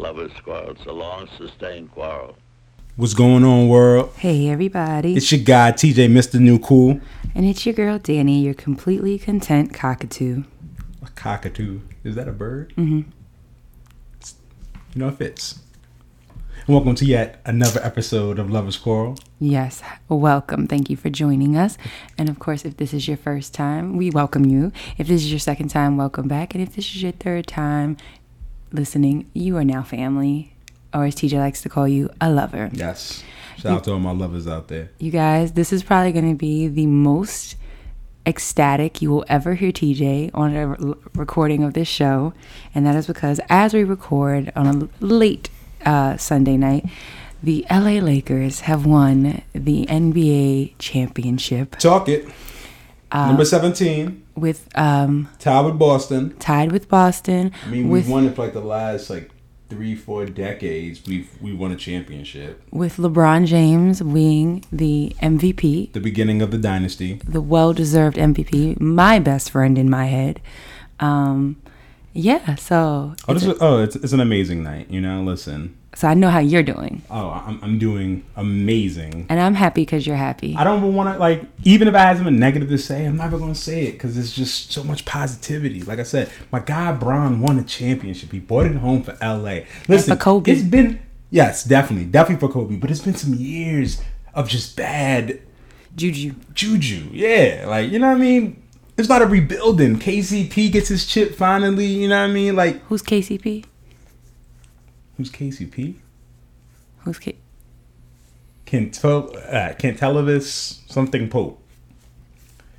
Lovers quarrel. It's a long sustained quarrel. What's going on, world? Hey, everybody. It's your guy, TJ, Mr. New Cool. and it's your girl, Danny, your completely content cockatoo. A cockatoo. Is that a bird? Mm-hmm. You know, it fits. And welcome to yet another episode of Lovers Quarrel. Yes, welcome. Thank you for joining us. And of course, if this is your first time, we welcome you. If this is your second time, welcome back. And if this is your third time listening, you are now family, or as TJ likes to call you, a lover. Yes. Shout out to all my lovers out there. You guys, this is probably going to be the most ecstatic you will ever hear TJ on a r- recording of this show. And that is because as we record on a late uh, Sunday night, the LA Lakers have won the NBA championship Talk it. Uh, Number 17, with um, tied with Boston. tied with Boston. I mean, with we've won it for like the last like three, four decades. We've we won a championship. with LeBron James being the MVP, The beginning of the dynasty. the well-deserved MVP, my best friend in my head. Um, yeah, so Oh, this is, oh, it's, it's an amazing night. You know, listen. So I know how you're doing, Oh, I'm, I'm doing amazing. and I'm happy because you're happy. I don't even want to like, even if I have something negative to say, I'm never gonna say it because it's just so much positivity. Like I said, my guy Bron won a championship. He brought it home for LA. Listen, for Kobe. it's been yes, definitely, definitely for Kobe, but it's been some years of just bad Juju. juju. Yeah, like you know what I mean. It's not a rebuilding. KCP gets his chip finally. You know what I mean? Like Who's KCP? Who's KCP? Who's K? Kentel, uh, Kentelevis something Pope.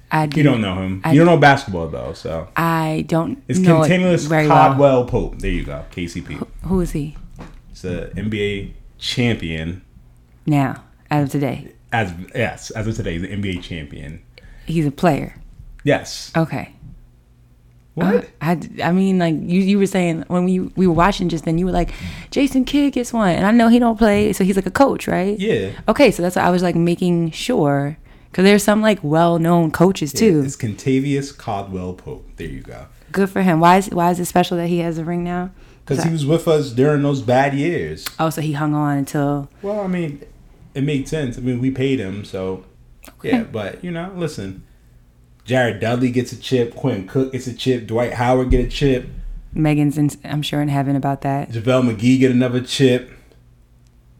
I do, You don't know him. I- you don't know basketball though, so I don't it's know it Continuous very well. Caldwell Pope. There you go, KCP. Who is he It's an NBA champion. now? As of today, As yes, as of today, he's an NBA champion. he's a player. Yes. Okay. What? Uh, I, I mean, like you, you were saying when we we were watching just then, you were like, Jason Kidd gets one, and I know he don't play, so he's like a coach, right? Yeah. Okay, so that's what I was like making sure because there's some like well-known coaches too. It's Kentavious Caldwell Pope. There you go. Good for him. Why is why is it special that he has a ring now? Because he was with us during those bad years. Oh, so he hung on until Well, I mean, it made sense. I mean, we paid him, so yeah. But you know, listen, Jared Dudley gets a chip. Quinn Cook gets a chip. Dwight Howard get a chip. Megan's, in, I'm sure in heaven about that. JaVale McGee get another chip.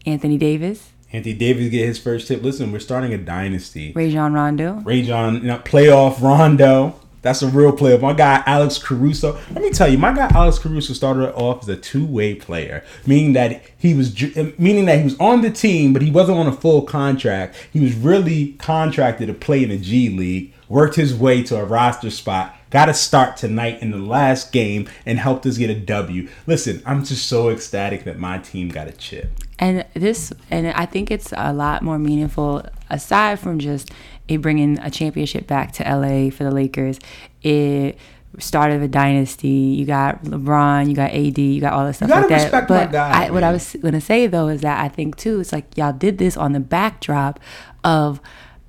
Anthony Davis, Anthony Davis get his first chip. Listen, we're starting a dynasty. Rajon Rondo. Ray John, you know, playoff Rondo. That's a real player. My guy Alex Caruso. Let me tell you, my guy Alex Caruso started off as a two-way player, meaning that he was uh, meaning that he was on the team, but he wasn't on a full contract. He was really contracted to play in the G League. Worked his way to a roster spot. Got a start tonight in the last game and helped us get a W. Listen, I'm just so ecstatic that my team got a chip. And this, and I think it's a lot more meaningful aside from just it bringing a championship back to LA for the Lakers. It started a dynasty. You got LeBron, you got AD, you got all this stuff like that. but guy, I, what I was gonna say though is that I think too, it's like y'all did this on the backdrop of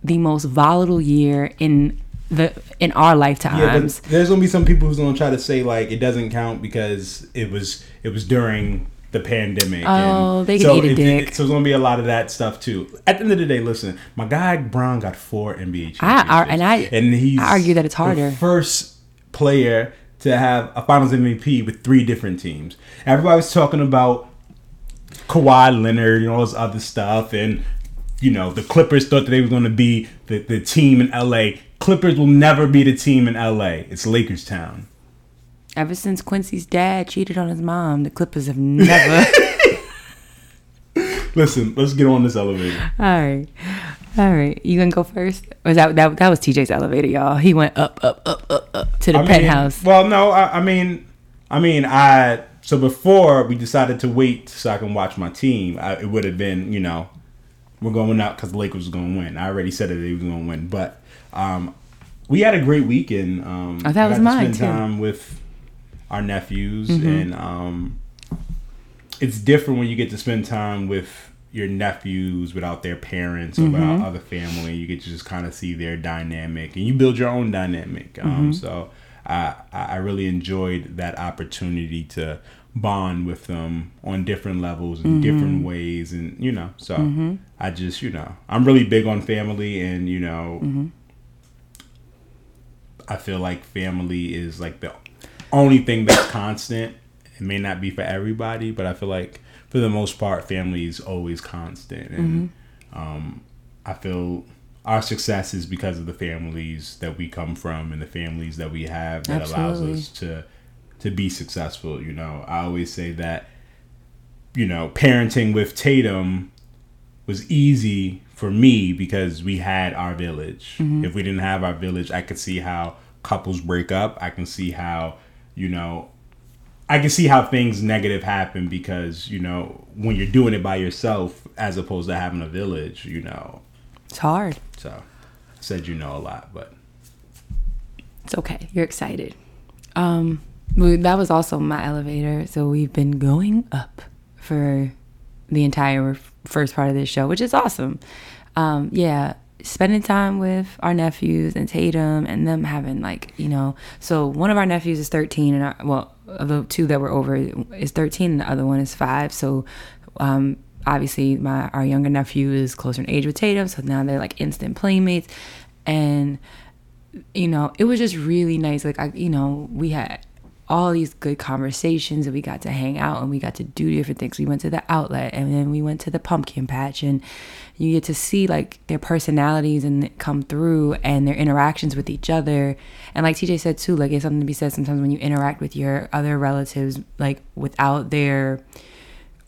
the most volatile year in the in our Yeah, lifetimes. but there's gonna be some people who's gonna try to say like it doesn't count because it was it was during the pandemic. Oh, they can so eat a it- dick. it- so there's gonna be a lot of that stuff too. At the end of the day, listen, my guy Brown got four NBA championships, I and I- and he's I argue that it's harder. The first player to have a Finals MVP with three different teams. Everybody was talking about Kawhi Leonard and all this other stuff, and you know the Clippers thought that they were going to be the, the team in LA. Clippers will never be the team in LA. It's Lakers town. Ever since Quincy's dad cheated on his mom, the Clippers have never. Listen, let's get on this elevator. All right. All right. You gonna go first? Or that that that was TJ's elevator, y'all? He went up, up, up, up, up to the I mean, penthouse. Well, no, I, I mean, I mean, I so before we decided to wait so I can watch my team, I, it would have been, you know, we're going out because the Lakers was going to win. I already said that they was going to win, but um, we had a great weekend. Um, Oh, that was to mine, spend too. Mm-hmm. time with our nephews, and um, it's different when you get to spend time with your nephews without their parents or without Mm-hmm. other family. You get to just kind of see their dynamic, and you build your own dynamic. Um, Mm-hmm. so I I really enjoyed that opportunity to bond with them on different levels and mm-hmm. different ways and you know so mm-hmm. i just you know i'm really big on family and you know mm-hmm. i feel like family is like the only thing that's constant. It may not be for everybody but i feel like for the most part family is always constant. And um, i feel our success is because of the families that we come from and the families that we have that allows us to to be successful you know i always say that you know parenting with tatum was easy for me because we had our village. If we didn't have our village, I could see how couples break up. I can see how, you know, I can see how things negative happen because, you know, when you're doing it by yourself as opposed to having a village, you know. It's hard. So I said you know a lot, but It's okay. You're excited. Um, that was also my elevator. So we've been going up for the entire first part of this show, which is awesome. Um, yeah, spending time with our nephews and Tatum and them having like you know. So one of our nephews is 13, and our, well, of the two that were over is 13, and the other one is five. So. Um, obviously my our younger nephew is closer in age with Tatum, so now they're like instant playmates, and you know, it was just really nice. Like, I, you know, we had all these good conversations and we got to hang out and we got to do different things. We went to the outlet and then we went to the pumpkin patch and you get to see like their personalities and come through and their interactions with each other. And like TJ said too, like it's something to be said sometimes when you interact with your other relatives, like without their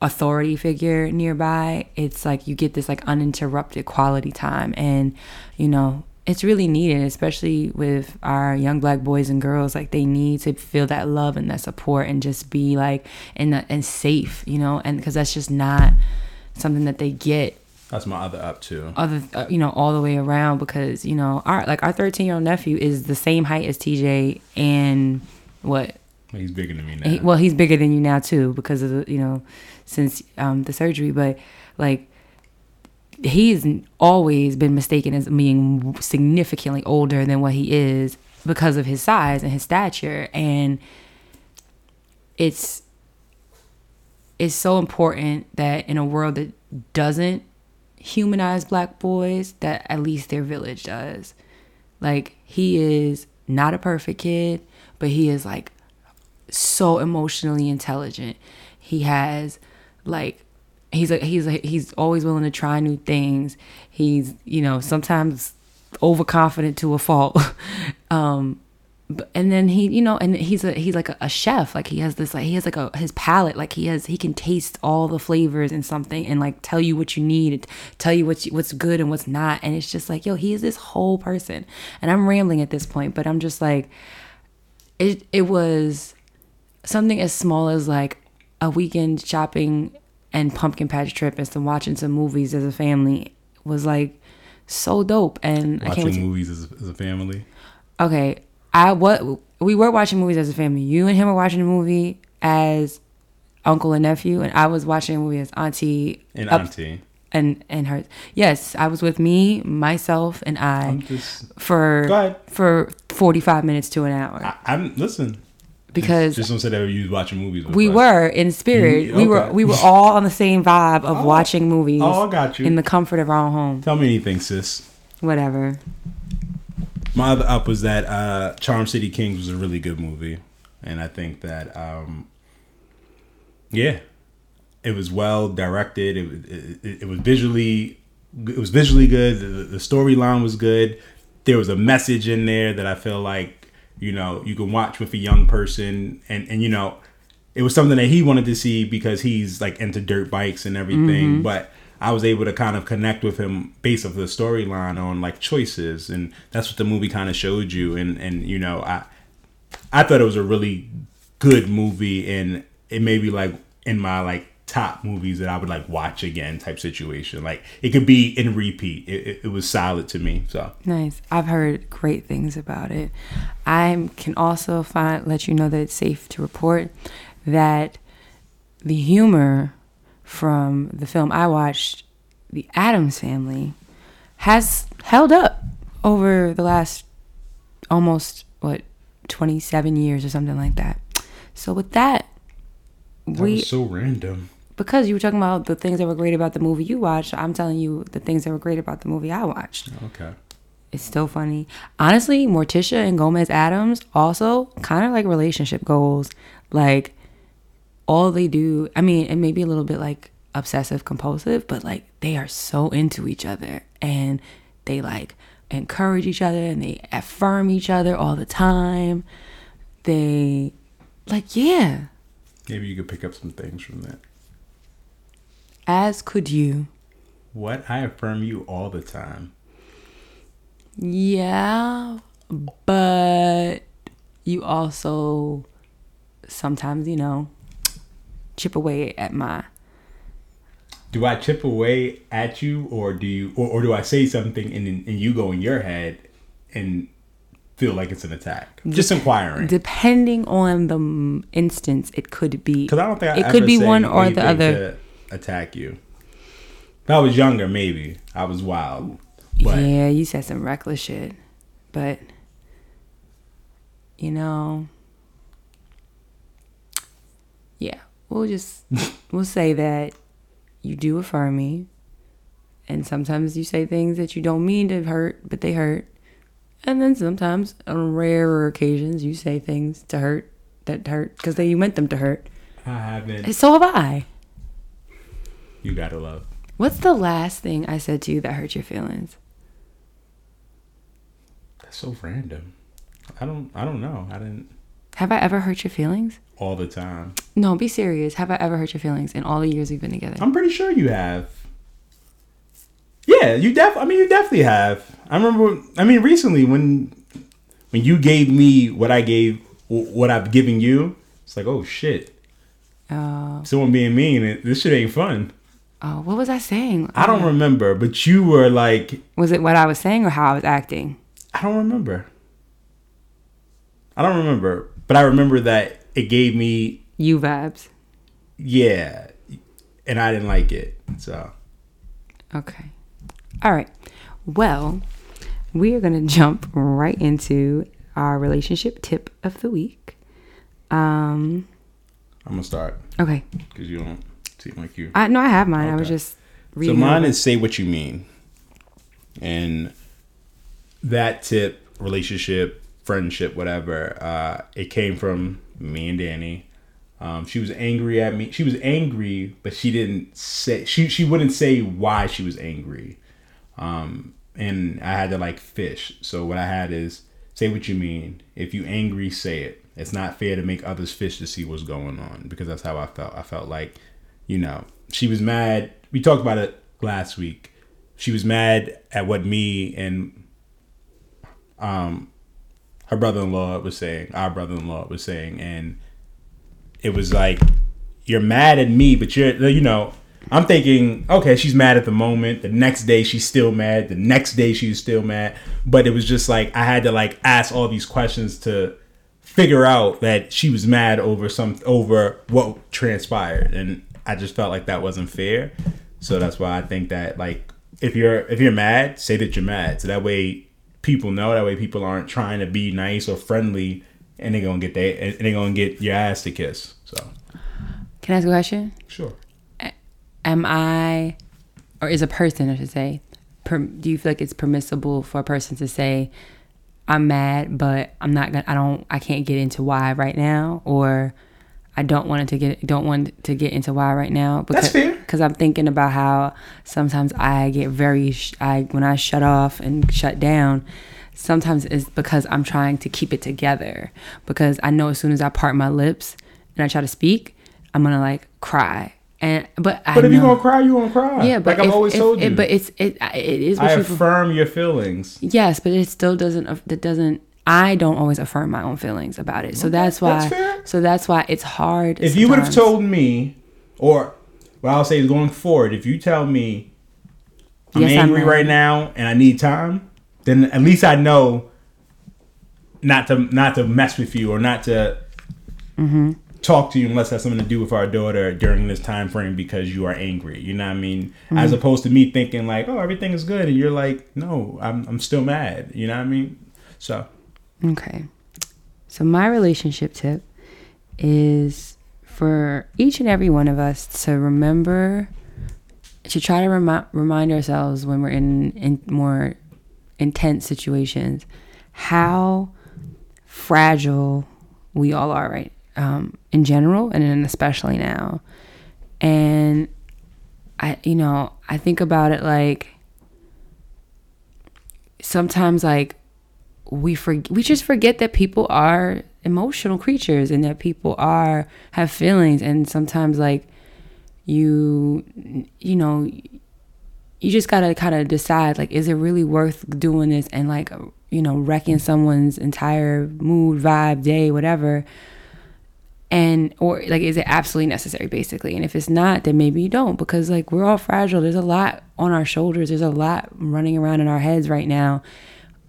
authority figure nearby it's like you get this like uninterrupted quality time and you know it's really needed especially with our young black boys and girls like they need to feel that love and that support and just be like and and safe you know and because that's just not something that they get that's my other up too. other uh, you know all the way around because you know our like our 13 year old nephew is the same height as TJ and what He's bigger than me now. he, well, he's bigger than you now too because of the you know since um, the surgery. But like he's always been mistaken as being significantly older than what he is because of his size and his stature, and it's it's so important that in a world that doesn't humanize black boys that at least their village does like he is not a perfect kid but he is like so emotionally intelligent. He has like he's a, he's a, he's always willing to try new things. He's you know sometimes overconfident to a fault. um but, and then he you know and he's a he's like a, a chef like he has this like he has like a his palate like he has he can taste all the flavors in something and like tell you what you need and tell you what's what's good and what's not and it's just like yo he is this whole person and i'm rambling at this point but i'm just like it it was something as small as like a weekend shopping and pumpkin patch trip and some watching some movies as a family was like so dope and I can't wait Watching to, movies as, as a family. okay I what we were watching movies as a family you and him were watching a movie as uncle and nephew and I was watching a movie as auntie And up- auntie. and and her yes I was with me myself and I just. for for 45 minutes to an hour I, I'm listen. Because just don't say that you was watching movies. We us. were in spirit. You- We were we were all on the same vibe of Oh. watching movies Oh, I got you. in the comfort of our own home. Tell me anything, sis. Whatever. My other up was that uh, Charm City Kings was a really good movie, and I think that um, yeah, it was well directed. It, it, it was visually it was visually good. The, the storyline was good. There was a message in there that I feel like you know you can watch with a young person, and and you know it was something that he wanted to see because he's like into dirt bikes and everything, mm-hmm. but. I was able to kind of connect with him based off the storyline on like choices, and that's what the movie kind of showed you. And and you know, I I thought it was a really good movie, and it may be like in my like top movies that I would like watch again type situation. Like it could be in repeat. It, it, it was solid to me. So Nice. I've heard great things about it. I can also find let you know that it's safe to report that the humor from the film I watched, The Addams Family, has held up over the last almost what 27 years or something like that. So with that, That we so random. Because you were talking about the things that were great about the movie you watched. I'm telling you the things that were great about the movie I watched. Oh, okay. It's still funny. Honestly, Morticia and Gomez Addams also kind of like relationship goals. Like all they do, I mean, it may be a little bit like obsessive compulsive, but like they are so into each other and they like encourage each other and they affirm each other all the time. They like yeah, Maybe you could pick up some things from that. As could you. What? I affirm you all the time. Yeah, but you also sometimes, you know, chip away at my Do I chip away at you, or do you, or, or do I say something and and you go in your head and feel like it's an attack? Just inquiring. depending on the instance it could be Because I don't think I it could be one or the other to attack you. If I was younger, maybe I was wild. But yeah you said some reckless shit but you know yeah we'll just we'll say that you do affirm me and sometimes you say things that you don't mean to hurt but they hurt and then sometimes on rarer occasions you say things to hurt that hurt because you meant them to hurt I haven't. so have i You gotta love. What's the last thing I said to you that hurt your feelings? That's so random. I don't. I don't know. I didn't Have I ever hurt your feelings? all the time. No, be serious. Have I ever hurt your feelings in all the years we've been together? I'm pretty sure you have. Yeah, you def. I mean, you definitely have. I remember. I mean, recently when when you gave me what I gave, what I've given you, it's like, oh shit, Uh, someone being mean. it- This shit ain't fun. Oh, what was I saying? I don't remember, but you were like, Was it what I was saying or how I was acting? I don't remember. I don't remember, but I remember that it gave me You vibes. yeah, and I didn't like it. So Okay. All right. Well, we are going to jump right into our relationship tip of the week. Um, I'm gonna start okay. because you don't seem like you. I no, I have mine. I was Okay. just So reading. mine over. is say what you mean. And that tip, relationship, friendship, whatever, uh, it came from me and Danny. Um, she was angry at me. She was angry, but she didn't say she she wouldn't say why she was angry. Um, and I had to like fish. So what I had is say what you mean. If you angry, say it. It's not fair to make others fish to see what's going on because that's how I felt. I felt like, you know, she was mad. We talked about it last week. She was mad at what me and um her brother-in-law was saying, our brother-in-law was saying, and it was like you're mad at me, but you're you know, I'm thinking, okay, she's mad at the moment. The next day she's still mad. The next day she's still mad. But it was just like I had to like ask all these questions to figure out that she was mad over some over what transpired and I just felt like that wasn't fair. So that's why I think that like if you're if you're mad, say that you're mad. So that way people know that way people aren't trying to be nice or friendly and they're gonna get they and they're gonna get your ass to kiss. So Can I ask a question? sure. am I, or is a person, I should say, per, do you feel like it's permissible for a person to say, I'm mad, but I'm not gonna, I don't, I can't get into why right now, or I don't want it to get, don't want to get into why right now because, That's fair. Because I'm thinking about how sometimes I get very, sh- I when I shut off and shut down. Sometimes it's because I'm trying to keep it together because I know as soon as I part my lips and I try to speak, I'm gonna like cry. And but I But if know, you're gonna cry, you're gonna cry. yeah, but like I've always if- told it- you. but it's it it is what I you affirm your feelings. yes, but it still doesn't uh, that doesn't I don't always affirm my own feelings about it. So that's why that's so that's why it's hard. If you would have told me, or what I'll say is going forward, if you tell me I'm Yes, I'm angry right now and I need time, then at least I know not to not to mess with you or not to Mm-hmm. talk to you unless that's something to do with our daughter during this time frame because you are angry. You know what I mean? Mm-hmm. As opposed to me thinking like, oh, everything is good, and you're like, no, I'm I'm still mad. You know what I mean? So Okay. So my relationship tip is for each and every one of us to remember to try to remi- remind ourselves when we're in in more intense situations how fragile we all are right um, in general and then especially now and i you know i think about it like sometimes like we for, we just forget that people are emotional creatures and that people are have feelings. And sometimes like you you know you just got to kind of decide like is it really worth doing this and like you know wrecking someone's entire mood vibe day whatever. And or like is it absolutely necessary basically? And if it's not then maybe you don't because like we're all fragile. There's a lot on our shoulders. There's a lot running around in our heads right now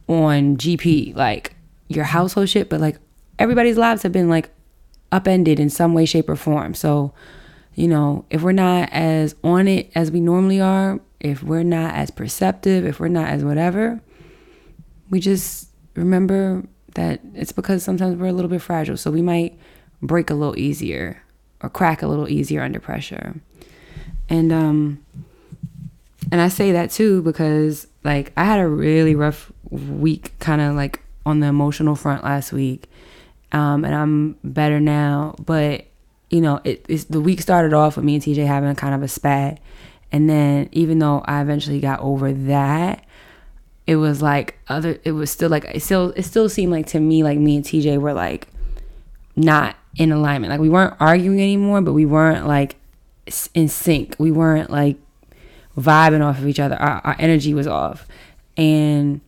on gp like your household shit but like everybody's lives have been like upended in some way shape or form so you know if we're not as on it as we normally are if we're not as perceptive if we're not as whatever we just remember that it's because sometimes we're a little bit fragile so we might break a little easier or crack a little easier under pressure. And um and I say that too because like I had a really rough week kind of like on the emotional front last week. Um and I'm better now, but you know, it, it's the week started off with me and TJ having kind of a spat. And then even though I eventually got over that, it was like other it was still like it still it still seemed like to me like me and TJ were like not in alignment. Like we weren't arguing anymore, but we weren't like in sync. We weren't like vibing off of each other. Our, our energy was off. And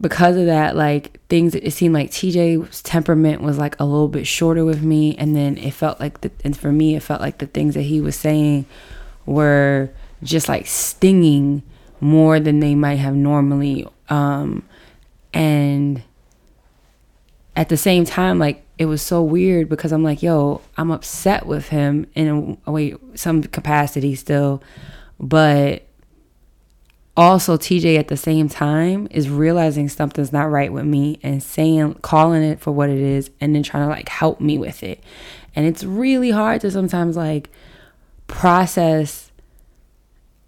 because of that, like things, it seemed like TJ's temperament was like a little bit shorter with me. And then it felt like, the, and for me, it felt like the things that he was saying were just like stinging more than they might have normally. Um, and at the same time, like it was so weird because I'm like, yo, I'm upset with him in a way, some capacity still, but also TJ at the same time is realizing something's not right with me and saying, calling it for what it is, and then trying to like help me with it. And it's really hard to sometimes like process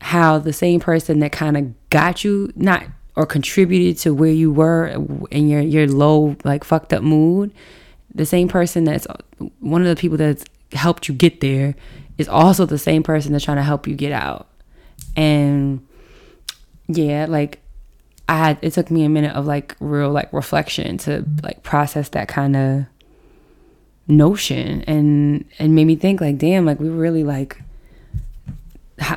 how the same person that kind of got you, not or contributed to where you were in your your low like fucked up mood the same person that's one of the people that's helped you get there is also the same person that's trying to help you get out. And yeah, like I had it took me a minute of like real like reflection to like process that kind of notion and and made me think like damn like we really like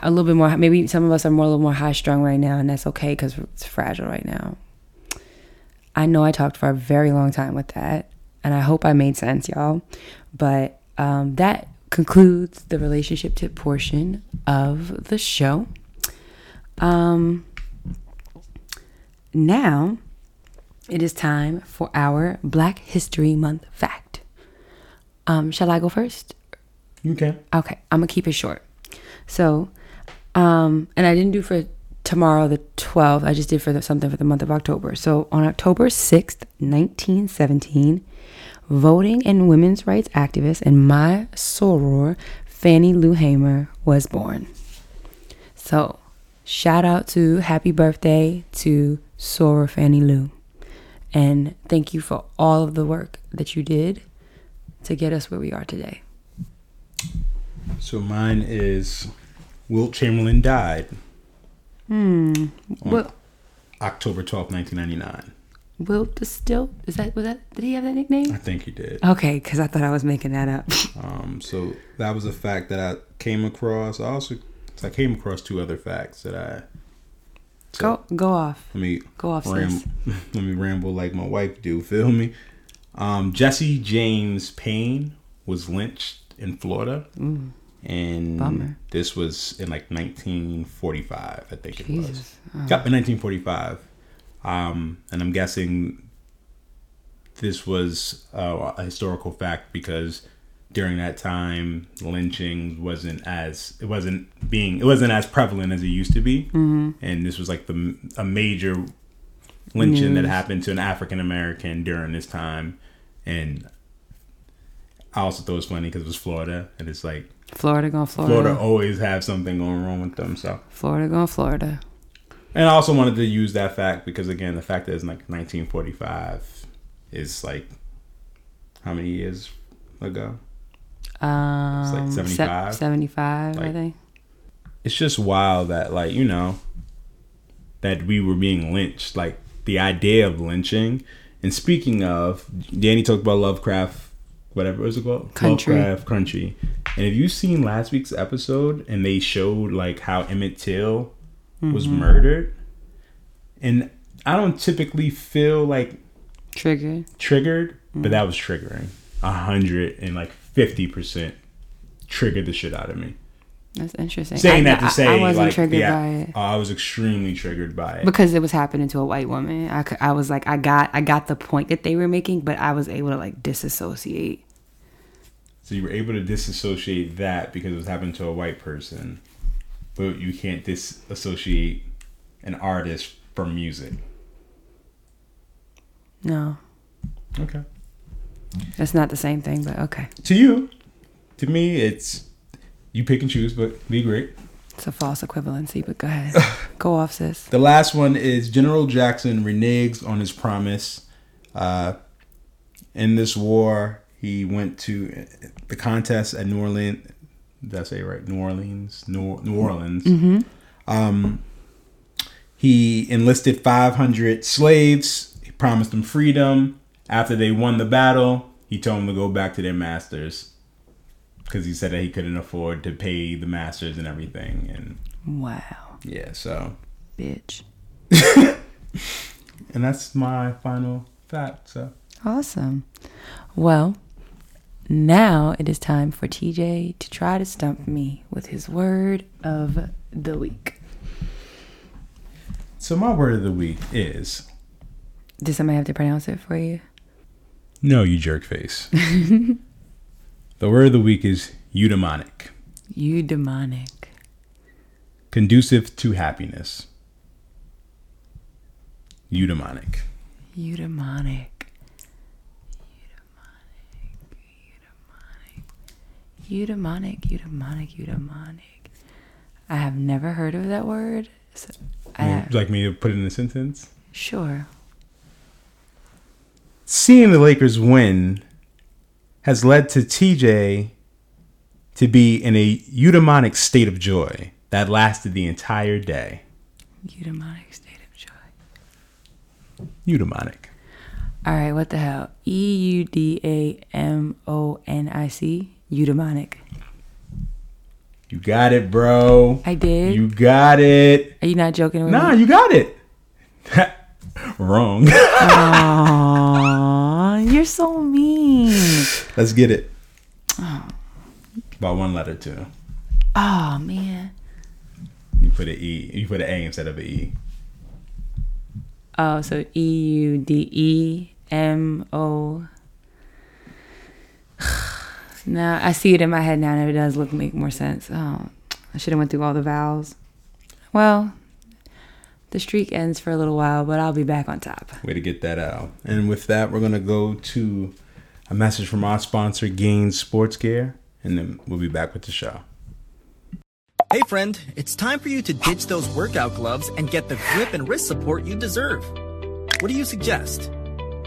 a little bit more maybe some of us are more a little more high strung right now and that's okay because it's fragile right now i know i talked for a very long time with that and I hope I made sense, y'all. But um, that concludes the relationship tip portion of the show. Um, now it is time for our Black History Month fact. Um, shall I go first? You can. Okay, I'm gonna keep it short. So, um, and I didn't do for tomorrow the 12th. I just did for the, something for the month of October. So on October 6th, 1917, voting and women's rights activist and my soror, Fannie Lou Hamer, was born. So, shout out to happy birthday to soror Fannie Lou. And thank you for all of the work that you did to get us where we are today. So mine is Wilt Chamberlain died. Hmm. What? October 12th, 1999. Wilt the Stilt is that was that did he have that nickname? I think he did. Okay, because I thought I was making that up. um, so that was a fact that I came across. I also I came across two other facts that I so go go off. Let me go off. Ram, let me ramble like my wife do. Feel me? Um, Jesse James Payne was lynched in Florida, mm. and Bummer. this was in like 1945. I think Jesus. it was. Oh. Yep, in 1945. Um, and I'm guessing this was uh, a historical fact because during that time lynching wasn't as it wasn't being it wasn't as prevalent as it used to be mm-hmm. and this was like the a major lynching News. that happened to an African American during this time and I also thought it was funny because it was Florida, and it's like Florida going Florida. Florida always have something going wrong with them. So, Florida going Florida. and I also wanted to use that fact because again, the fact that it's like 1945 is like how many years ago? Um, like se- 75? 75, I Like- think. It's just wild that like you know that we were being lynched, like the idea of lynching. And speaking of, Danny talked about Lovecraft, whatever it was it called? Country. Lovecraft Country. And have you seen last week's episode and they showed like how Emmett Till was Mm-hmm. murdered? And I don't typically feel like Trigger. triggered, Mm. but that was triggering. A hundred and like fifty percent triggered the shit out of me. That's interesting. Saying I, that to I- say, I wasn't like, triggered yeah, by it oh, I was extremely triggered by it. because it was happening to a white woman. I, I was like, I got, I got the point that they were making, but I was able to like disassociate. So you were able to disassociate that because it was happening to a white person, but you can't disassociate an artist from music. No, Okay. That's not the same thing, but okay. To you, to me, it's you pick and choose, but be great. It's a false equivalency, but go ahead. go off, sis. The last one is General Jackson reneges on his promise. Uh, in this war, he went to the contest at New Orleans. Did I say it right? New Orleans, New, New Orleans. Um, he enlisted 500 slaves. He promised them freedom. After they won the battle, he told them to go back to their masters because he said that he couldn't afford to pay the masters and everything. And Wow, yeah, so bitch. and that's my final fact. So Awesome. Well, now it is time for TJ to try to stump me with his word of the week. so my word of the week is Did somebody have to pronounce it for you? No, you jerk face. the word of the week is eudemonic, You demonic. conducive to happiness. Eudemonic. You demonic. You demonic. I have never heard of that word. So Would you like me to put it in a sentence? sure. Seeing the Lakers win has led to TJ to be in a eudemonic state of joy that lasted the entire day. You demonic state of joy. Eudemonic. All right, what the hell? E U D A M O N I C. Eudemonic. You got it, bro. I did. You got it. Are you not joking with Nah, me? Nah, you got it. Wrong. Aw, you're so mean. Let's get it. Oh. By one letter too. Oh man. You put an E. You put an A instead of an E. Oh, so E U D E M O. Now I see it in my head now, and it does look make more sense. Oh, I should have went through all the vowels. Well, the streak ends for a little while, but I'll be back on top. Way to get that out. And with that, we're gonna go to a message from our sponsor, Gainz Sports Gear, and then we'll be back with the show. Hey friend, it's time for you to ditch those workout gloves and get the grip and wrist support you deserve. What do you suggest?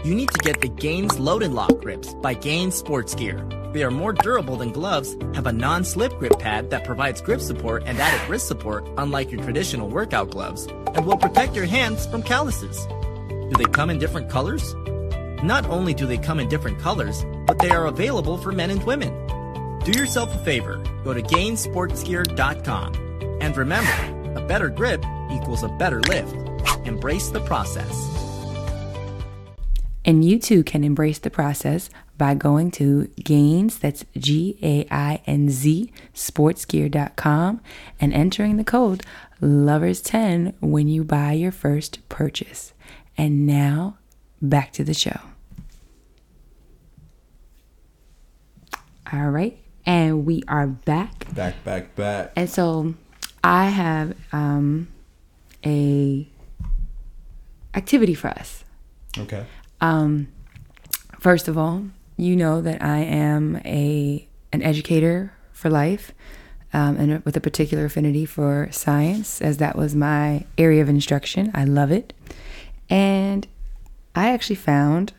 You need to get the Gainz Load and Lock grips by Gainz Sports Gear. They are more durable than gloves, have a non-slip grip pad that provides grip support and added wrist support unlike your traditional workout gloves, and will protect your hands from calluses. Do they come in different colors? Not only do they come in different colors, but they are available for men and women. Do yourself a favor, go to gainzsportsgear.com. And remember, a better grip equals a better lift. Embrace the process. And you too can embrace the process by going to Gainz, that's G A I N Z, sportsgear.com, and entering the code LOVERS10 when you buy your first purchase. And now, back to the show. All right, and we are back. Back, back, back. And so I have um, a activity for us. Okay. Um, first of all, you know that I am a an educator for life, um, and with a particular affinity for science, as that was my area of instruction. I love it, and I actually found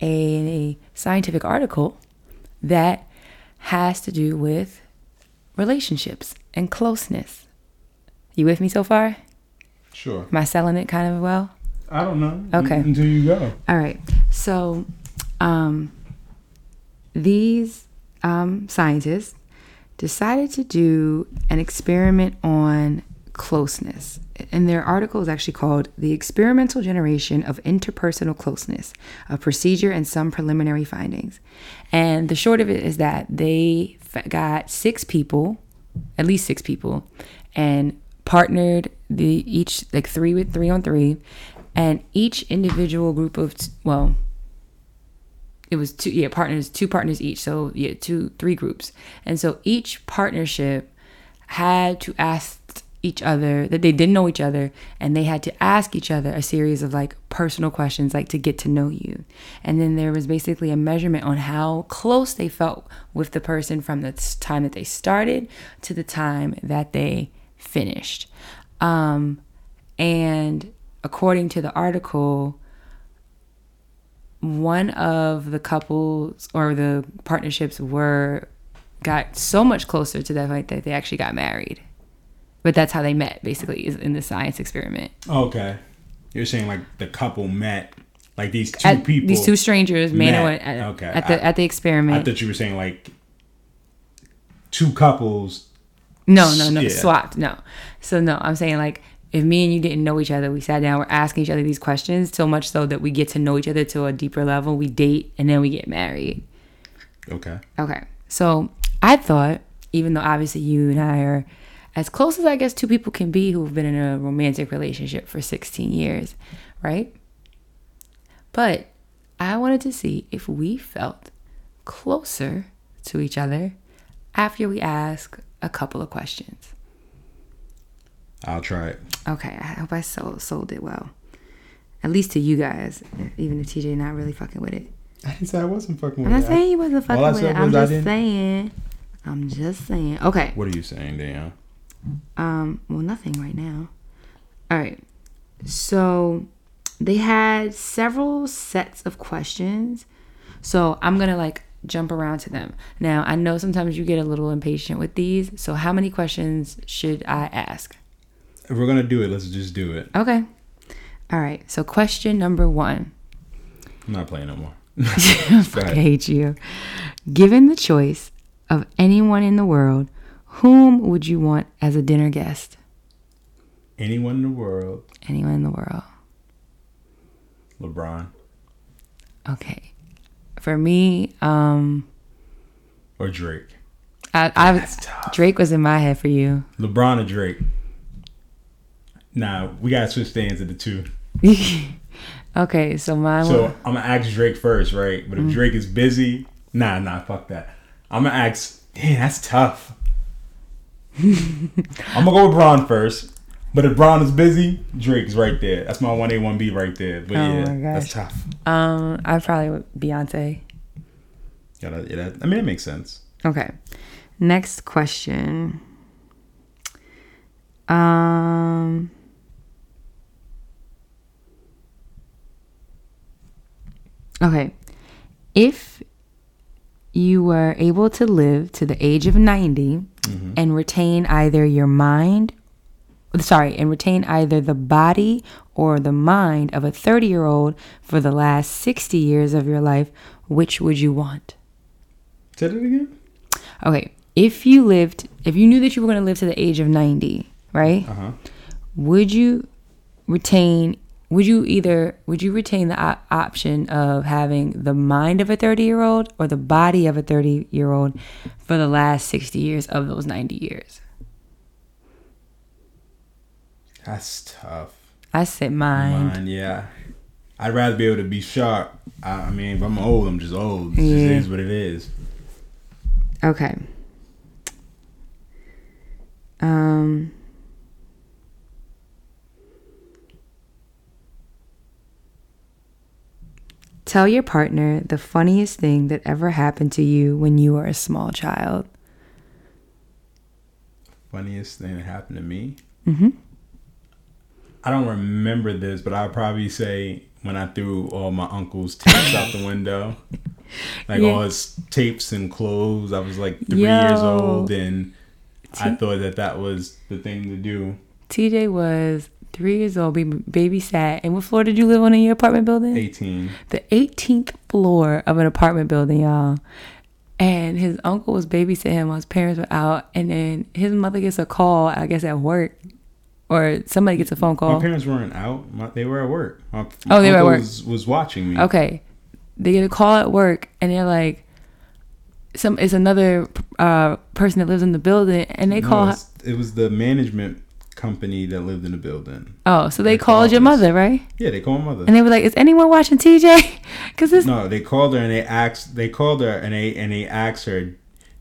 a, a scientific article that has to do with relationships and closeness. You with me so far? Sure. Am I selling it kind of well? I don't know. Okay. Until you go. All right. So, um, these um, scientists decided to do an experiment on closeness. And their article is actually called The Experimental Generation of Interpersonal Closeness, a procedure and some preliminary findings. And the short of it is that they got six people, at least six people, and partnered the each like three with three on three, and each individual group of well, it was two yeah partners two partners each. So yeah two three groups. And so each partnership had to ask each other that they didn't know each other and they had to ask each other a series of like personal questions like to get to know you. And then there was basically a measurement on how close they felt with the person from the time that they started to the time that they finished. Um and according to the article one of the couples or the partnerships were got so much closer to that point that they actually got married. But that's how they met, basically, is in the science experiment. Okay. You're saying like the couple met, like these two At- people. these two strangers, man and met. at, Okay. at the I- at the I thought you were saying like two couples. no, no, no, Yeah. swapped. No, so no, I'm saying like if me and you didn't know each other, we sat down, we're asking each other these questions so much so that we get to know each other to a deeper level. We date and then we get married. Okay. Okay. So I thought, even though obviously you and I are as close as I guess two people can be who've been in a romantic relationship for 16 years, right? But I wanted to see if we felt closer to each other after we ask a couple of questions. I'll try it. Okay, I hope I sold, sold it well. At least to you guys, even if TJ not really fucking with it. I didn't say I wasn't fucking I'm with not it. saying you wasn't fucking I with it. said I'm was I just didn't- saying. I'm just saying. Okay. What are you saying, Dan? Um, well, nothing right now. All right. So they had several sets of questions. So I'm going to like jump around to them. Now, I know sometimes you get a little impatient with these. So, how many questions should I ask? If we're gonna do it, let's just do it. Okay. All right. So, question number one. I'm not playing no more. I hate you. Given the choice of anyone in the world, whom would you want as a dinner guest? Anyone in the world, Anyone in the world. LeBron Okay. For me, um, or Drake. I, I tough. Drake was in my head for you. LeBron or Drake. Nah, we gotta switch stands into two. okay, so mine. So I'm gonna ask Drake first, right? But if Drake is busy, nah, nah, fuck that. I'm gonna ask. Damn, that's tough. I'm gonna go with Bron first. But if Bron is busy, Drake's right there. That's my one A one B right there. But Oh yeah, my that's tough. um, I probably would Beyonce. Yeah, that, yeah that, I mean, it makes sense. Okay. Next question. Um. Okay. If you were able to live to the age of 90 and retain either your mind, sorry, and retain either the body or the mind of a 30 year old for the last 60 years of your life, which would you want? Say it again. Okay, if you lived, if you knew that you were going to live to the age of 90, right? Uh huh. Would you retain, would you either, would you retain the op- option of having the mind of a 30 year old or the body of a 30 year old for the last 60 years of those 90 years? That's tough. I said mind. Mine, yeah. I'd rather be able to be sharp. I, I mean, if I'm old, I'm just old. It just Yeah. is what it is. Okay. Um. Tell your partner the funniest thing that ever happened to you when you were a small child. Funniest thing that happened to me. Mm-hmm. I don't remember this, but I'll probably say when I threw all my uncle's tapes out the window, like Yeah. all his tapes and clothes. I was like three Yo. years old, and I T- thought that that was the thing to do. TJ was three years old, baby, babysat. And what floor did you live on in your apartment building? Eighteen. The 18th floor of an apartment building, y'all. And his uncle was babysitting him while his parents were out. And then his mother gets a call, I guess at work, or somebody gets a phone call. My parents weren't out. My, they were at work. My, Oh, they were at work. Was, was watching me. Okay. They get a call at work and they're like, some it's another uh, person that lives in the building and they No, call it was the management company that lived in the building. oh so they like the called your office. mother right Yeah, they called my mother. and they were like is anyone watching TJ because this No, they called her and they asked. They called her and they and they asked her,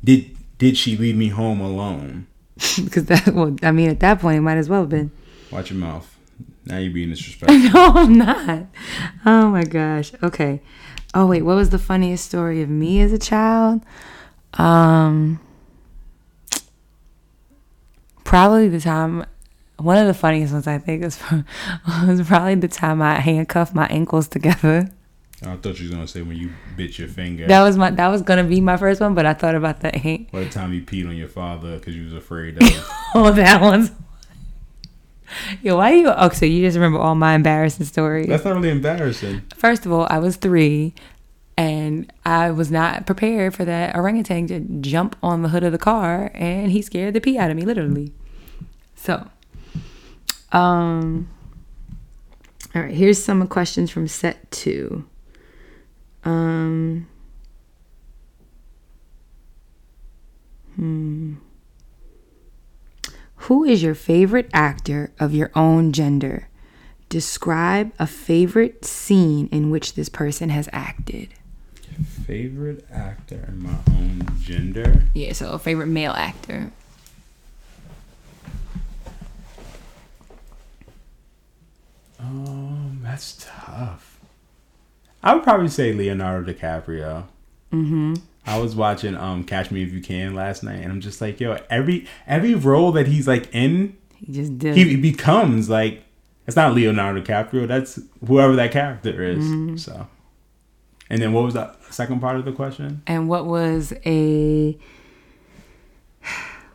did did she leave me home alone? because that well I mean at that point it might as well have been Watch your mouth. Now you're being disrespectful. no I'm not oh my gosh okay oh wait what was the funniest story of me as a child um probably the time one of the funniest ones I think is was probably the time I handcuffed my ankles together. I thought you was gonna say when you bit your finger. That was my that was gonna be my first one, but I thought about the hank. By the time you peed on your father because you was afraid of. Oh, that one's. Yo, why you? Oh, so you just remember all my embarrassing stories? That's not really embarrassing. First of all, I was three, and I was not prepared for that orangutan to jump on the hood of the car, and he scared the pee out of me, literally. So, um, all right. Here's some questions from set two. Um. Hmm. Who is your favorite actor of your own gender? Describe a favorite scene in which this person has acted. Favorite actor in my own gender. Yeah, so a favorite male actor. Um, that's tough. I would probably say Leonardo DiCaprio. Mm-hmm. I was watching um Catch Me If You Can last night, and I'm just like, yo, every every role that he's like in, He just did. he, he becomes like it's not Leonardo DiCaprio. That's whoever that character is. So, and then what was the second part of the question? and what was a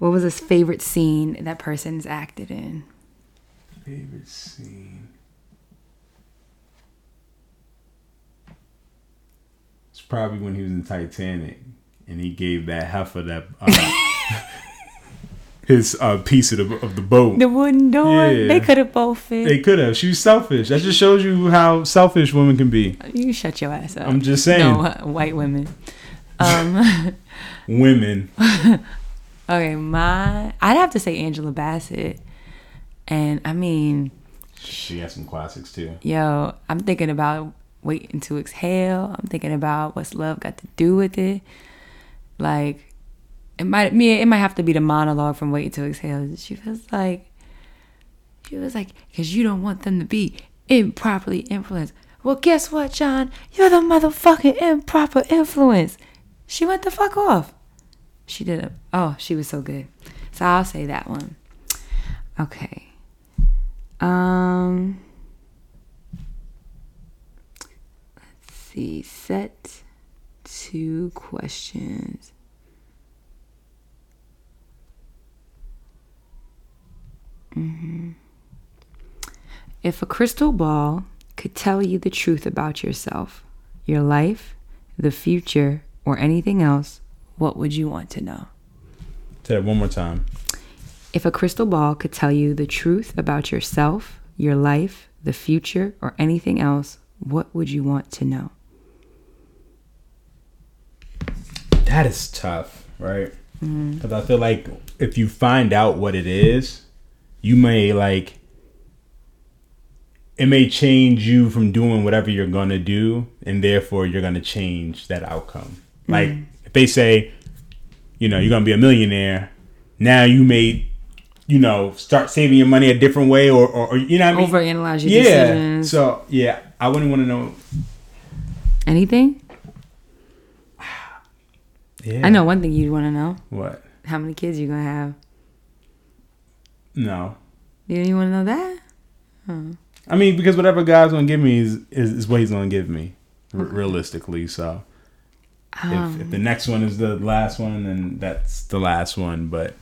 what was his favorite scene that person's acted in? Favorite scene. Probably when he was in Titanic and he gave that heifer that uh, his uh, piece of the of the boat. The wooden door. Yeah. They could have both fit. They could have. She was selfish. That just shows you how selfish women can be. you shut your ass up. I'm just saying. No, uh, white women. Um, Women. okay, my I'd have to say Angela Bassett, and I mean, She has some classics too. yo, I'm thinking about waiting to exhale. I'm thinking about what's love got to do with it. Like, it might me it might have to be the monologue from waiting to exhale. She was like, she was like, because you don't want them to be improperly influenced. Well, guess what, John? You're the motherfucking improper influence. She went the fuck off. She did it. Oh, she was so good. So I'll say that one. Okay. Um. See. Set two questions. Mhm. If a crystal ball could tell you the truth about yourself, your life, the future, or anything else, what would you want to know? Say that one more time. If a crystal ball could tell you the truth about yourself, your life, the future, or anything else, what would you want to know? That is tough, right? Mm-hmm. Because I feel like if you find out what it is, you may like it may change you from doing whatever you're gonna do, and therefore you're gonna change that outcome. Mm-hmm. Like if they say, you know, you're gonna be a millionaire, now you may, you know, start saving your money a different way, or, or, or you know, what I mean? Overanalyze your yeah. decisions. So yeah, I wouldn't want to know. Anything? Yeah. I know one thing you'd want to know. What? How many kids you gonna have? No. You don't even want to know that? I mean, because whatever God's gonna give me is is, is what He's gonna give me, r- realistically. So, if, if the next one is the last one, then that's the last one. But,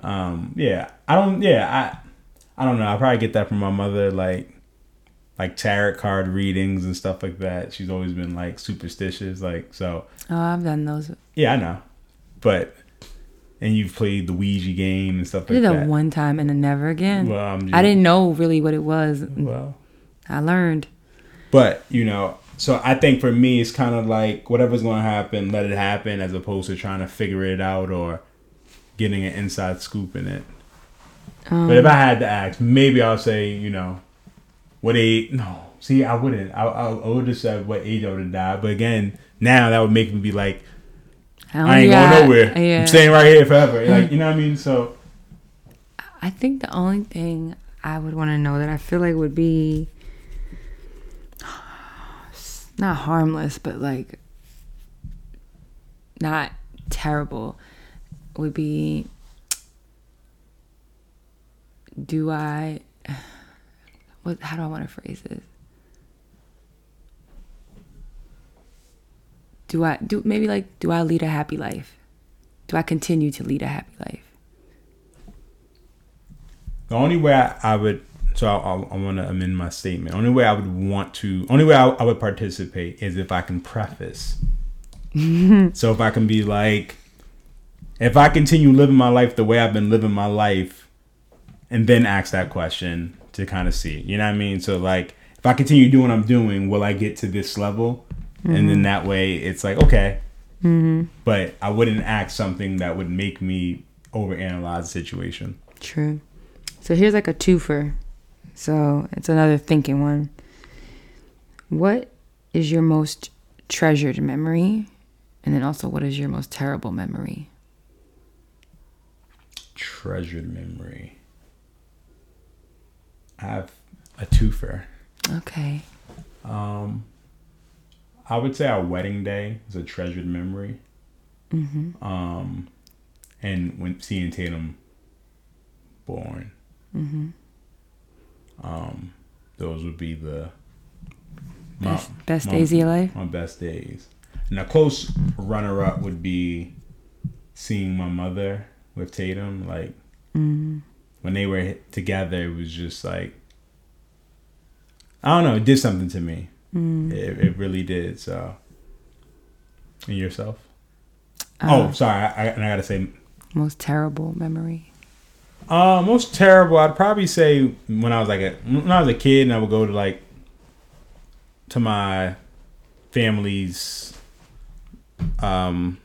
um, yeah, I don't. Yeah, I, I don't know. I probably get that from my mother, like, like tarot card readings and stuff like that. She's always been like superstitious, like so. Oh, I've done those. Yeah, I know, but. And you've played the Ouija game and stuff I like did that. that one time and then never again. Well, I'm just- I didn't know really what it was. Well, I learned. But you know, so I think for me, it's kind of like whatever's going to happen, let it happen, as opposed to trying to figure it out or getting an inside scoop in it. but if um, I had to ask, maybe I'll say, you know, what age? No, see, I wouldn't. I, I, I would have said what age I would have died. But again, now that would make me be like, I ain't got- going nowhere. Yeah. I'm staying right here forever. Like you know what I mean? So I think the only thing I would want to know that I feel like would be not harmless, but like not terrible would be do I what how do I want to phrase this? Do I do maybe like do I lead a happy life? Do I continue to lead a happy life? The only way I, I would, so I, I, I want to amend my statement. Only way I would want to, only way I, I would participate is if I can preface. so if I can be like, if I continue living my life the way I've been living my life, and then ask that question to kind of see, you know what I mean? So like, if I continue doing what I'm doing, will I get to this level? And then mm-hmm. that way, it's like okay, mm-hmm. but I wouldn't act something that would make me overanalyze the situation. True. So here's like a twofer. So it's another thinking one. What is your most treasured memory? And then also, what is your most terrible memory? treasured memory. Have a twofer. Okay. Um, I would say our wedding day is a treasured memory. Mm-hmm. Um, and when seeing Tatum born. Mm-hmm. Um, those would be the my- Best, best my- days of your life? my best days. And a close runner up would be seeing my mother with Tatum. Like Mm-hmm. When they were together, it was just like I don't know. It did something to me. Mm. It, it really did. So, and yourself? Uh, oh, sorry. I, I, and I gotta say, Most terrible memory. uh, most terrible. I'd probably say when I was like a when I was a kid, and I would go to like to my family's um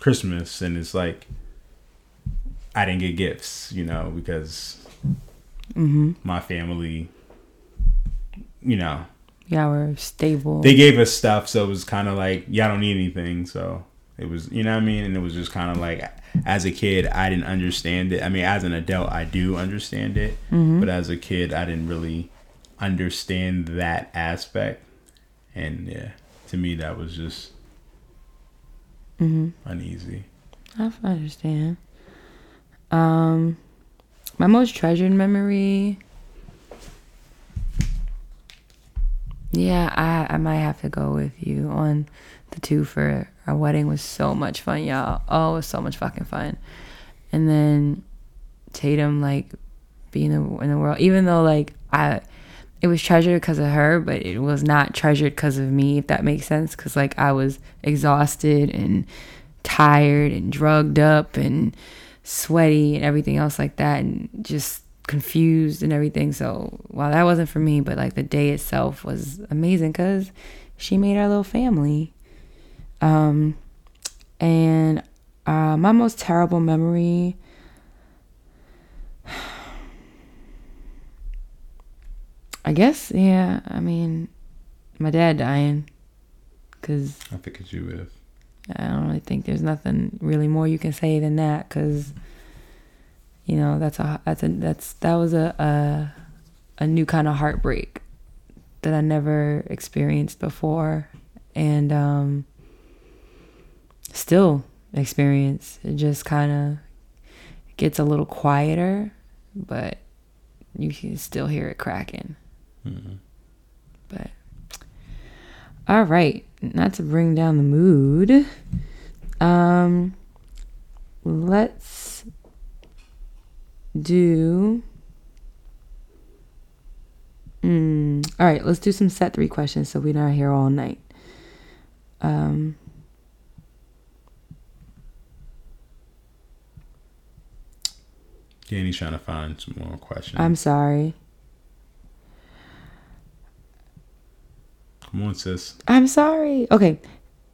Christmas, and it's like I didn't get gifts, you know, because Mm-hmm. my family, you know, Yeah, we're stable. they gave us stuff, so it was kind of like, yeah, I don't need anything. So it was, you know what I mean? And it was just kind of like, as a kid, I didn't understand it. I mean, as an adult, I do understand it, but as a kid, I didn't really understand that aspect. And yeah, to me, that was just mm-hmm. uneasy. I understand. Um, my most treasured memory. Yeah, I I might have to go with you on the two for our wedding was so much fun, y'all. Oh, it was so much fucking fun. And then Tatum like being in the, world, even though like I, it was treasured because of her, but it was not treasured because of me, if that makes sense. Because like I was exhausted and tired and drugged up and sweaty and everything else like that, and just confused and everything. So while that wasn't for me, but like the day itself was amazing because she made our little family. Um, and uh, my most terrible memory. I guess, yeah. I mean, my dad dying, because I figured you would. I don't really think there's nothing really more you can say than that, because you know that's a that's a that's that was a a, a new kind of heartbreak that I never experienced before, and um, still experience. It just kind of gets a little quieter, but you can still hear it cracking. But all right, not to bring down the mood. Um, let's do. Mm, all right, let's do some set three questions so we're not here all night. Um, Danny's trying to find some more questions. I'm sorry. Come on, sis. I'm sorry. Okay.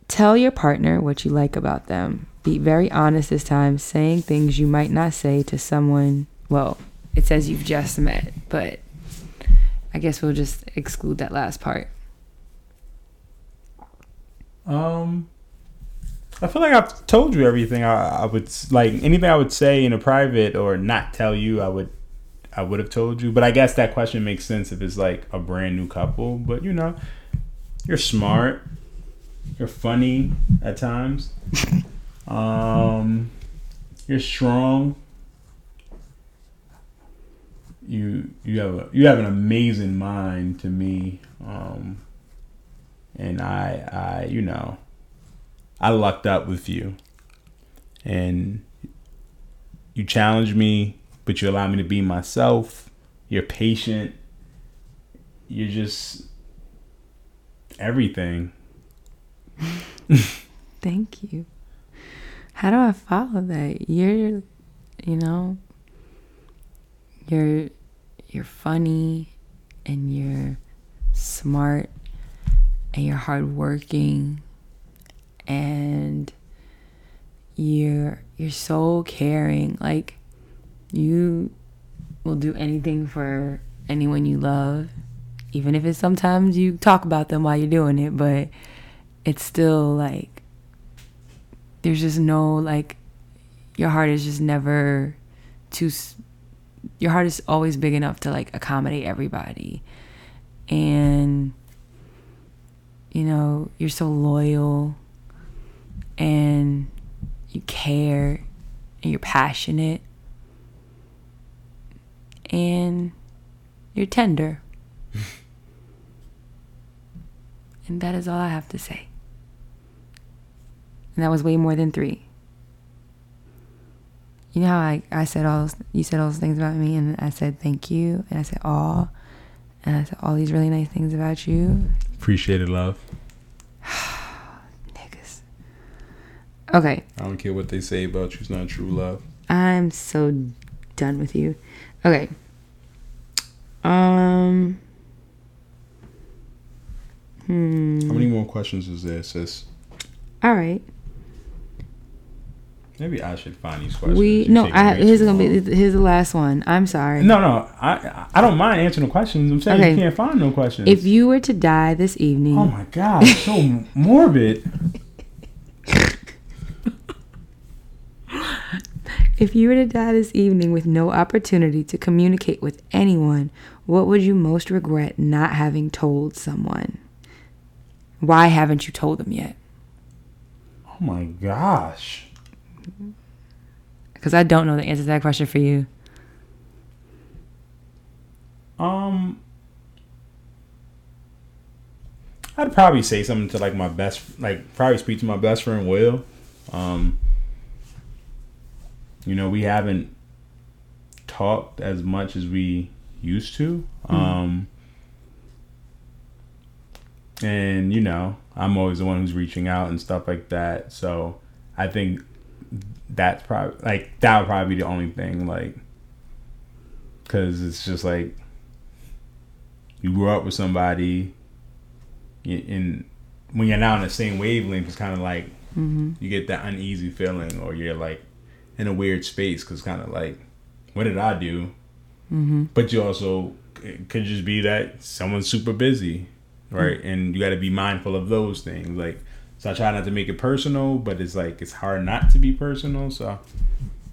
Tell your partner what you like about them. Be very honest this time, saying things you might not say to someone. Well, it says you've just met, but I guess we'll just exclude that last part. Um, I feel like I've told you everything I, I would like. Anything I would say in a private or not tell you, I would, I would have told you. But I guess that question makes sense if it's like a brand new couple. But you know, you're smart. You're funny at times. um, you're strong. You you have a you have an amazing mind to me. Um, and I, I, you know, I lucked up with you, and you challenge me, but you allow me to be myself. You're patient. You're just everything. Thank you. How do I follow that? You're, you know, you're you're funny and you're smart and you're hardworking and you're you're so caring. Like you will do anything for anyone you love, even if it's sometimes you talk about them while you're doing it, but it's still like there's just no like your heart is just never too your heart is always big enough to like accommodate everybody. And you know you're so loyal and you care and you're passionate and you're tender and that is all i have to say and that was way more than three. You know how I, I said all those, you said all those things about me, and I said thank you, and I said aw, and I said all these really nice things about you, Appreciated love. niggas. Okay, I don't care what they say about you. It's not true love. I'm so done with you. Okay. Um. Hmm. How many more questions is there, sis? All right. Maybe I should find these questions. We You're no. I here's gonna be long. here's the last one. I'm sorry. No, no, I I don't mind answering the questions. I'm saying Okay. you can't find no questions. If you were to die this evening, oh my god, so morbid. If you were to die this evening with no opportunity to communicate with anyone, what would you most regret not having told someone? Why haven't you told them yet? Oh my gosh. Because I don't know the answer to that question for you. Um, I'd probably say something to like my best, like probably speak to my best friend Will. Um, you know, we haven't talked as much as we used to. Um, and you know, I'm always the one who's reaching out and stuff like that. So I think that's probably like that would probably be the only thing, like, because it's just like you grew up with somebody and when you're not on the same wavelength it's kind of like you get that uneasy feeling or you're like in a weird space because kind of like what did i do mm-hmm. but you also it could just be that someone's super busy right and you got to be mindful of those things like so i try not to make it personal but it's like it's hard not to be personal so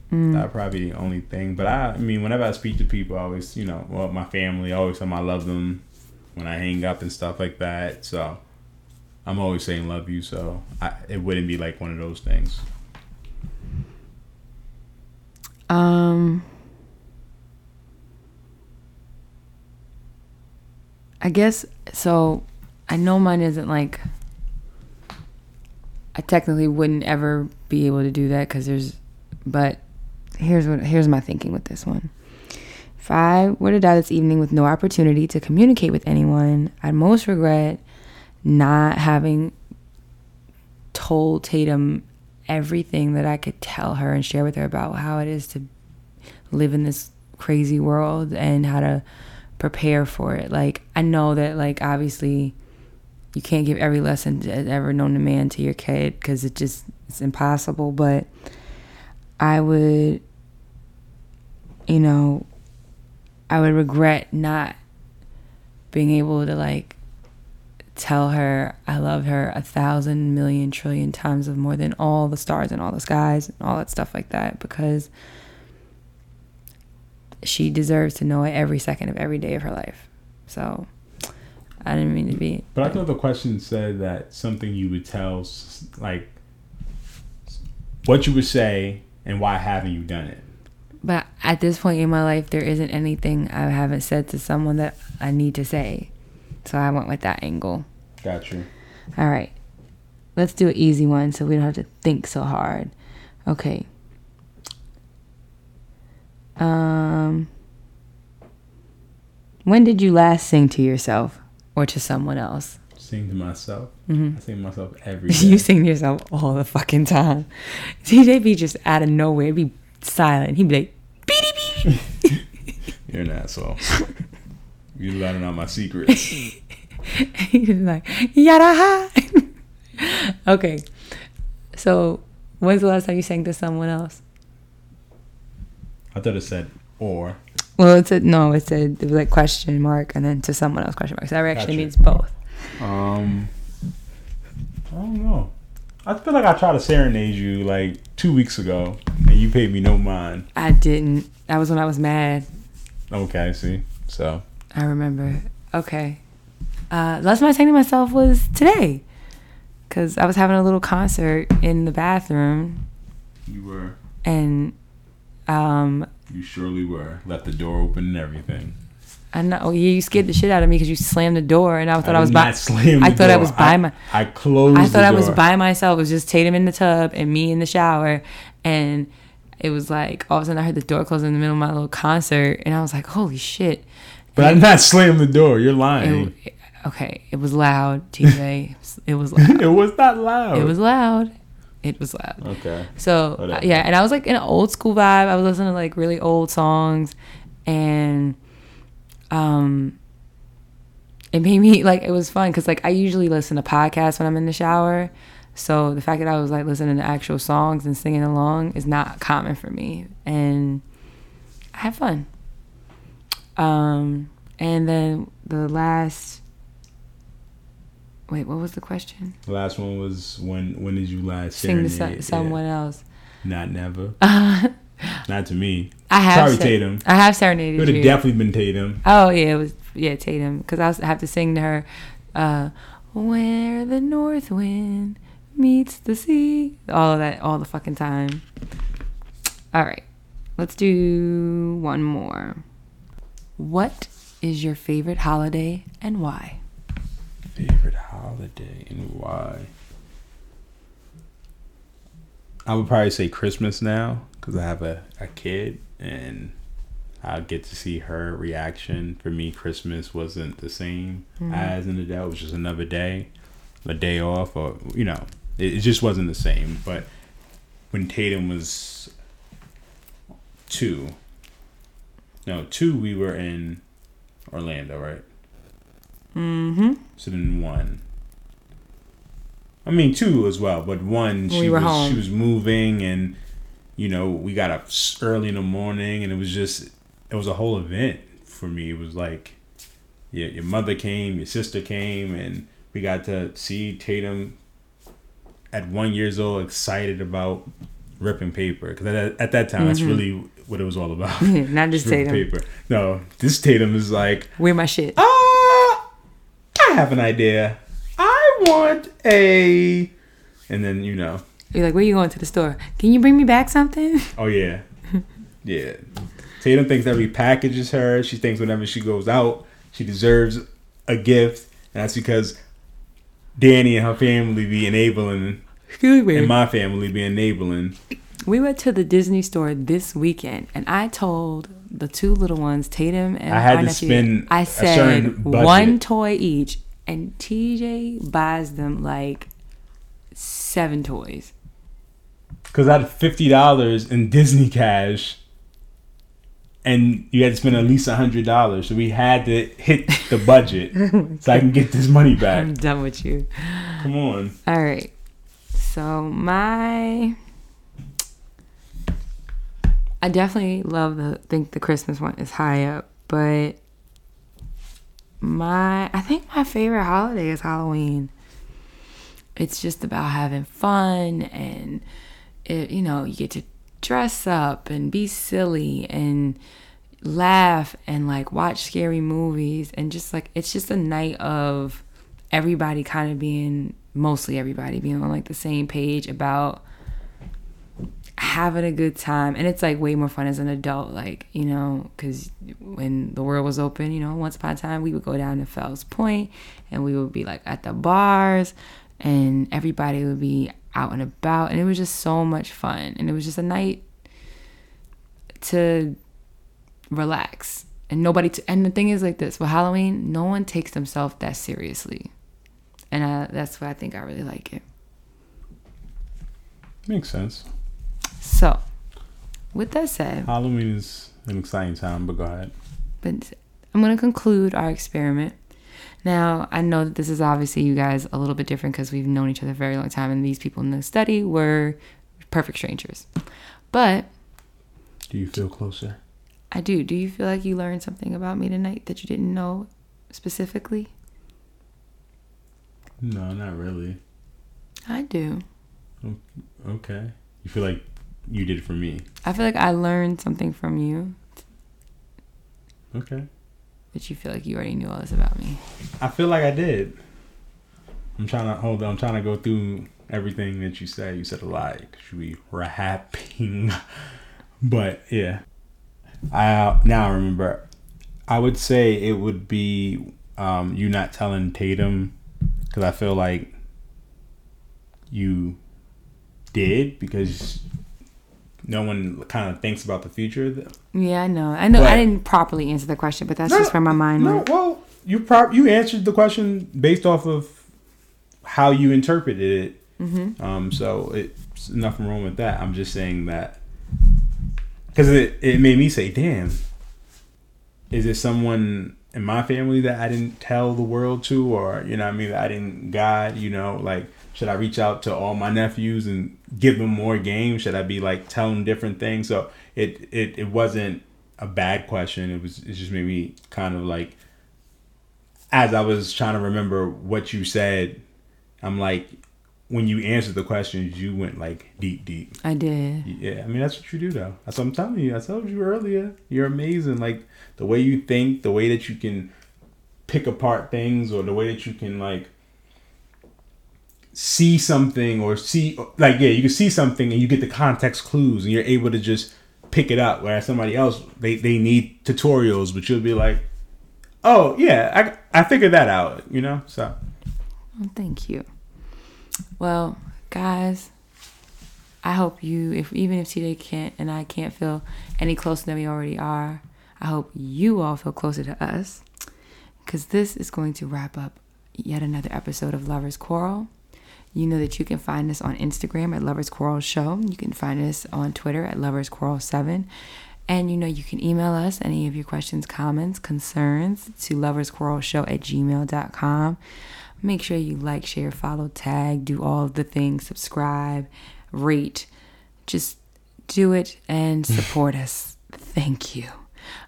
that probably the only thing. But I, I mean, whenever I speak to people, I always, you know, well, my family, I always tell them I love them when I hang up and stuff like that. So, I'm always saying love you, so I, it wouldn't be like one of those things. Um, I guess so. I know mine isn't like. I technically wouldn't ever be able to do that because there's, but here's what here's my thinking with this one. If I were to die this evening with no opportunity to communicate with anyone, I'd most regret not having told Tatum everything that I could tell her and share with her about how it is to live in this crazy world and how to prepare for it. Like I know that like obviously you can't give every lesson ever known to man to your kid because it just it's impossible, but I would you know I would regret not being able to like tell her I love her a thousand million trillion times of more than all the stars and all the skies and all that stuff like that because she deserves to know it every second of every day of her life. So I didn't mean to be. But I thought the question said that something you would tell, like, what you would say and why haven't you done it? But at this point in my life, there isn't anything I haven't said to someone that I need to say. So I went with that angle. Got you. All right. Let's do an easy one so we don't have to think so hard. Okay. Um When did you last sing to yourself or to someone else? Sing to myself. Mm-hmm. I sing to myself every day. You sing to yourself all the fucking time. TJ be just out of nowhere, be silent. He'd be like, beady beady. You're an asshole. You're letting out my secrets. He's like, yada ha. okay. So, when's the last time you sang to someone else? I thought it said or. Well, it said no. It said it was like question mark and then to someone else question mark. So that actually Gotcha. means both. Um, I don't know. I feel like I tried to serenade you like two weeks ago, and you paid me no mind. I didn't. That was when I was mad. Okay, see, so I remember. Okay. Uh, last time I sang to myself was today, cause I was having a little concert in the bathroom, you were, and um, you surely were. Left the door open and everything. I know oh, yeah, you scared the shit out of me because you slammed the door, and I thought I, did was by. slam I thought I was by my. I closed. I thought I was by myself. It was just Tatum in the tub and me in the shower, and it was like all of a sudden I heard the door close in the middle of my little concert, and I was like, "Holy shit!" But I did not slam the door. You're lying. It, okay, it was loud, TJ. it was loud. It was not loud. It was loud. It was loud. okay. So Whatever. yeah, and I was like in an old school vibe. I was listening to like really old songs, and um, it made me like it was fun because like I usually listen to podcasts when I'm in the shower. So the fact that I was like listening to actual songs and singing along is not common for me, and I had fun. Um, and then the last. Wait, what was the question? The last one was when? When did you last Sing to so- someone Yeah. else. Not never. not to me. I have Sorry, se- Tatum. I have serenaded It would have definitely been Tatum. oh yeah, it was yeah Tatum because I have to sing to her, uh, "Where the North Wind Meets the Sea," all of that, all the fucking time. All right, let's do one more. What is your favorite holiday and why? Favorite holiday and why? I would probably say Christmas now because I have a, a kid and I get to see her reaction. For me, Christmas wasn't the same hmm. as an adult. It was just another day, a day off, or, you know, it, it just wasn't the same. But when Tatum was two, no, two, we were in Orlando, right? Mm-hmm. So then one. I mean two as well, but one she we were was home. she was moving and you know we got up early in the morning and it was just it was a whole event for me. It was like yeah, your mother came, your sister came, and we got to see Tatum at one years old excited about ripping paper because at, at that time that's really what it was all about. Mm-hmm. Not just ripping Tatum. paper. No, this Tatum is like Wear my shit. I have an idea. I want a, and then you know, You're like, where you going to the store? Can you bring me back something? oh yeah, yeah. Tatum thinks every package is her. She thinks whenever she goes out, she deserves a gift, and that's because Danny and her family be enabling, and my family be enabling. We went to the Disney store this weekend, and I told the two little ones, Tatum and I had to spend I said one toy each, and TJ buys them like seven toys. Because I had fifty dollars in Disney cash, and you had to spend at least hundred dollars. So we had to hit the budget so I can get this money back. I'm done with you. Come on. All right. So my I definitely love the think the Christmas one is high up, but my I think my favorite holiday is Halloween. It's just about having fun and it, you know, you get to dress up and be silly and laugh and like watch scary movies and just like it's just a night of everybody kind of being mostly everybody being on like the same page about having a good time. And it's like way more fun as an adult like you know because when the world was open you know once upon a time we would go down to fells point and we would be like at the bars and everybody would be out and about. And it was just so much fun. And it was just a night to relax. And nobody t- and the thing is like this for halloween no one takes themselves that seriously. And uh, that's why i think i really like it. Makes sense. So with that said Halloween is an exciting time, but go ahead. but i'm going to conclude our experiment now i know that this is obviously you guys a little bit different because we've known each other a very long time and these people in the study were perfect strangers but Do you feel closer? i do do you feel like you learned something about me tonight that you didn't know specifically No, not really. i do Okay. You feel like you did for me. I feel like I learned something from you Okay. that you feel like you already knew all this about me. I feel like I did. I'm trying to hold on. I'm trying to go through everything that you said. You said a lot. Should we rapping? but yeah, I now I remember. I would say it would be um, you not telling Tatum because I feel like you did because no one kind of thinks about the future. Yeah, I know. I know. But- I didn't properly answer the question, but that's just where my mind No, went. well, you prop you answered the question based off of how you interpreted it. Mm-hmm. Um, so it's nothing wrong with that. I'm just saying that because it it made me say, "Damn, is it someone in my family that I didn't tell the world to, or you know, what I mean, that I didn't guide? You know, like." Should I reach out to all my nephews and give them more games? Should I be like telling different things? So it it, it wasn't a bad question. It was it just made me kind of like as I was trying to remember what you said, I'm like when you answered the questions, you went like deep, deep. I did. Yeah, I mean that's what you do though. That's what I'm telling you. I told you earlier. You're amazing. Like the way you think, the way that you can pick apart things, or the way that you can like see something or see like yeah, you can see something and you get the context clues and you're able to just pick it up. Whereas somebody else they they need tutorials, but you'll be like, oh yeah, I I figured that out. You know, so. Thank you. Well, guys, I hope you, if even if TJ can't and I can't feel any closer than we already are, I hope you all feel closer to us, because this is going to wrap up yet another episode of Lovers Quarrel. You know that you can find us on Instagram at Lovers Quarrel Show. You can find us on Twitter at Lovers Quarrel 7. And you know you can email us any of your questions, comments, concerns to loversquarrelshow at gmail.com. Make sure you like, share, follow, tag, do all of the things, subscribe, rate. Just do it and support us. Thank you.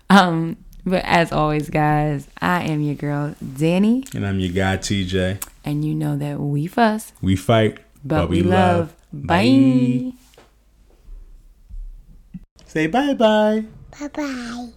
Um, but as always, guys, I am your girl, Danny, And I'm your guy TJ. and you know that we fuss, We fight, but, we, love. Bye. Say bye bye. Bye bye.